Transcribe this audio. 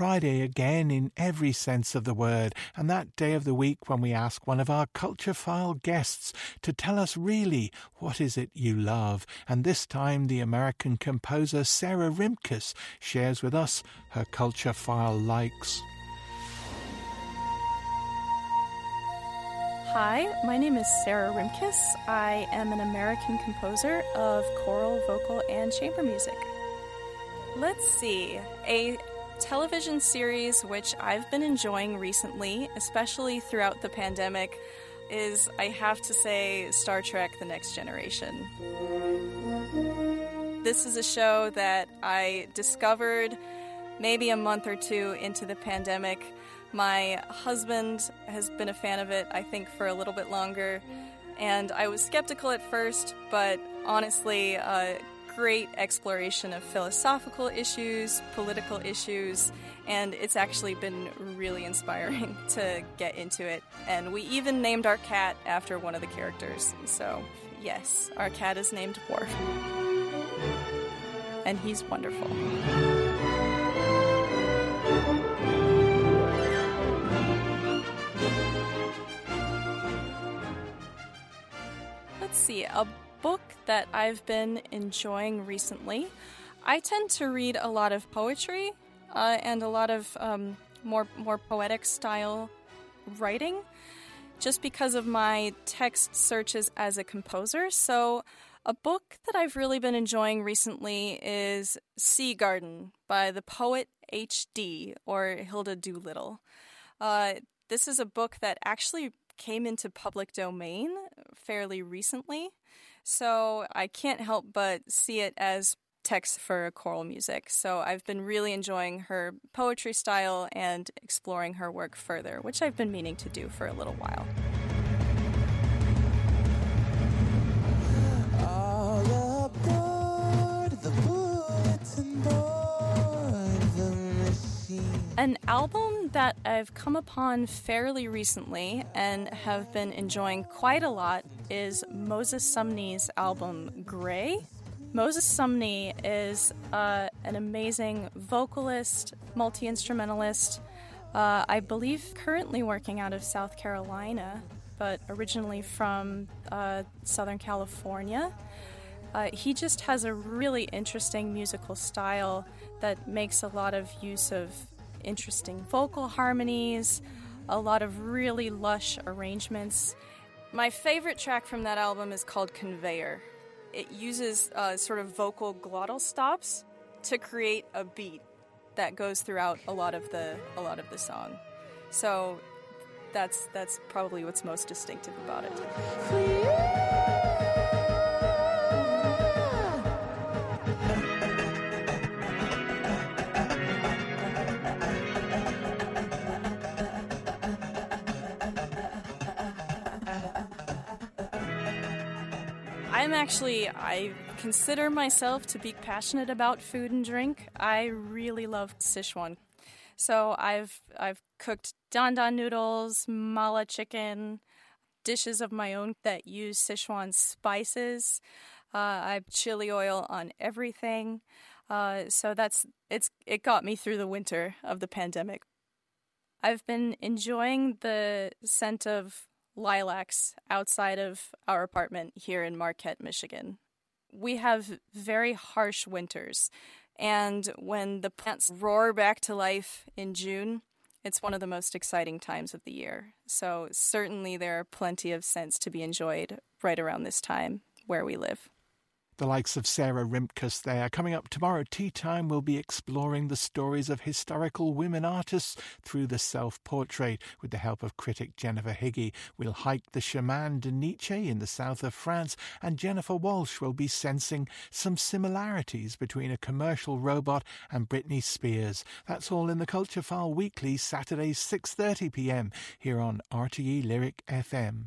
Friday again in every sense of the word, and that day of the week when we ask one of our Culture File guests to tell us really what is it you love. And this time the American composer Sarah Rimkus shares with us her Culture File likes. Hi, my name is Sarah Rimkus. I am an American composer of choral, vocal, and chamber music. Let's see. A television series which I've been enjoying recently, especially throughout the pandemic, is, I have to say, Star Trek The Next Generation. This is a show that I discovered maybe a month or two into the pandemic. My husband has been a fan of it, I think, for a little bit longer. And I was skeptical at first, but honestly, uh, great exploration of philosophical issues, political issues, and it's actually been really inspiring to get into it. And we even named our cat after one of the characters. So, yes, our cat is named Worf. And he's wonderful. Let's see, a book that I've been enjoying recently. I tend to read a lot of poetry uh, and a lot of um, more more poetic style writing, just because of my text searches as a composer. So, a book that I've really been enjoying recently is Sea Garden by the poet H.D. or Hilda Doolittle. Uh, this is a book that actually came into public domain fairly recently. So I can't help but see it as text for choral music. So I've been really enjoying her poetry style and exploring her work further, which I've been meaning to do for a little while. An album that I've come upon fairly recently and have been enjoying quite a lot is Moses Sumney's album Gray. Moses Sumney is uh, an amazing vocalist, multi instrumentalist. Uh, I believe currently working out of South Carolina, but originally from uh, Southern California. Uh, he just has a really interesting musical style that makes a lot of use of interesting vocal harmonies, a lot of really lush arrangements. My favorite track from that album is called Conveyor. It uses uh, sort of vocal glottal stops to create a beat that goes throughout a lot of the a lot of the song. So that's that's probably what's most distinctive about it. I'm actually, I consider myself to be passionate about food and drink. I really love Sichuan. So I've I've cooked dan dan noodles, mala chicken, dishes of my own that use Sichuan spices. Uh, I have chili oil on everything. Uh, so that's it's it got me through the winter of the pandemic. I've been enjoying the scent of lilacs outside of our apartment here in Marquette, Michigan. We have very harsh winters, and when the plants roar back to life in June, it's one of the most exciting times of the year. So, certainly, there are plenty of scents to be enjoyed right around this time where we live the likes of Sarah Rimkus there. Coming up tomorrow, Tea Time, we'll be exploring the stories of historical women artists through the self portrait with the help of critic Jennifer Higgie. We'll hike the Chemin de Nietzsche in the south of France, and Jennifer Walsh will be sensing some similarities between a commercial robot and Britney Spears. That's all in the Culture File Weekly, Saturday 6:30 p.m. here on RTE Lyric FM.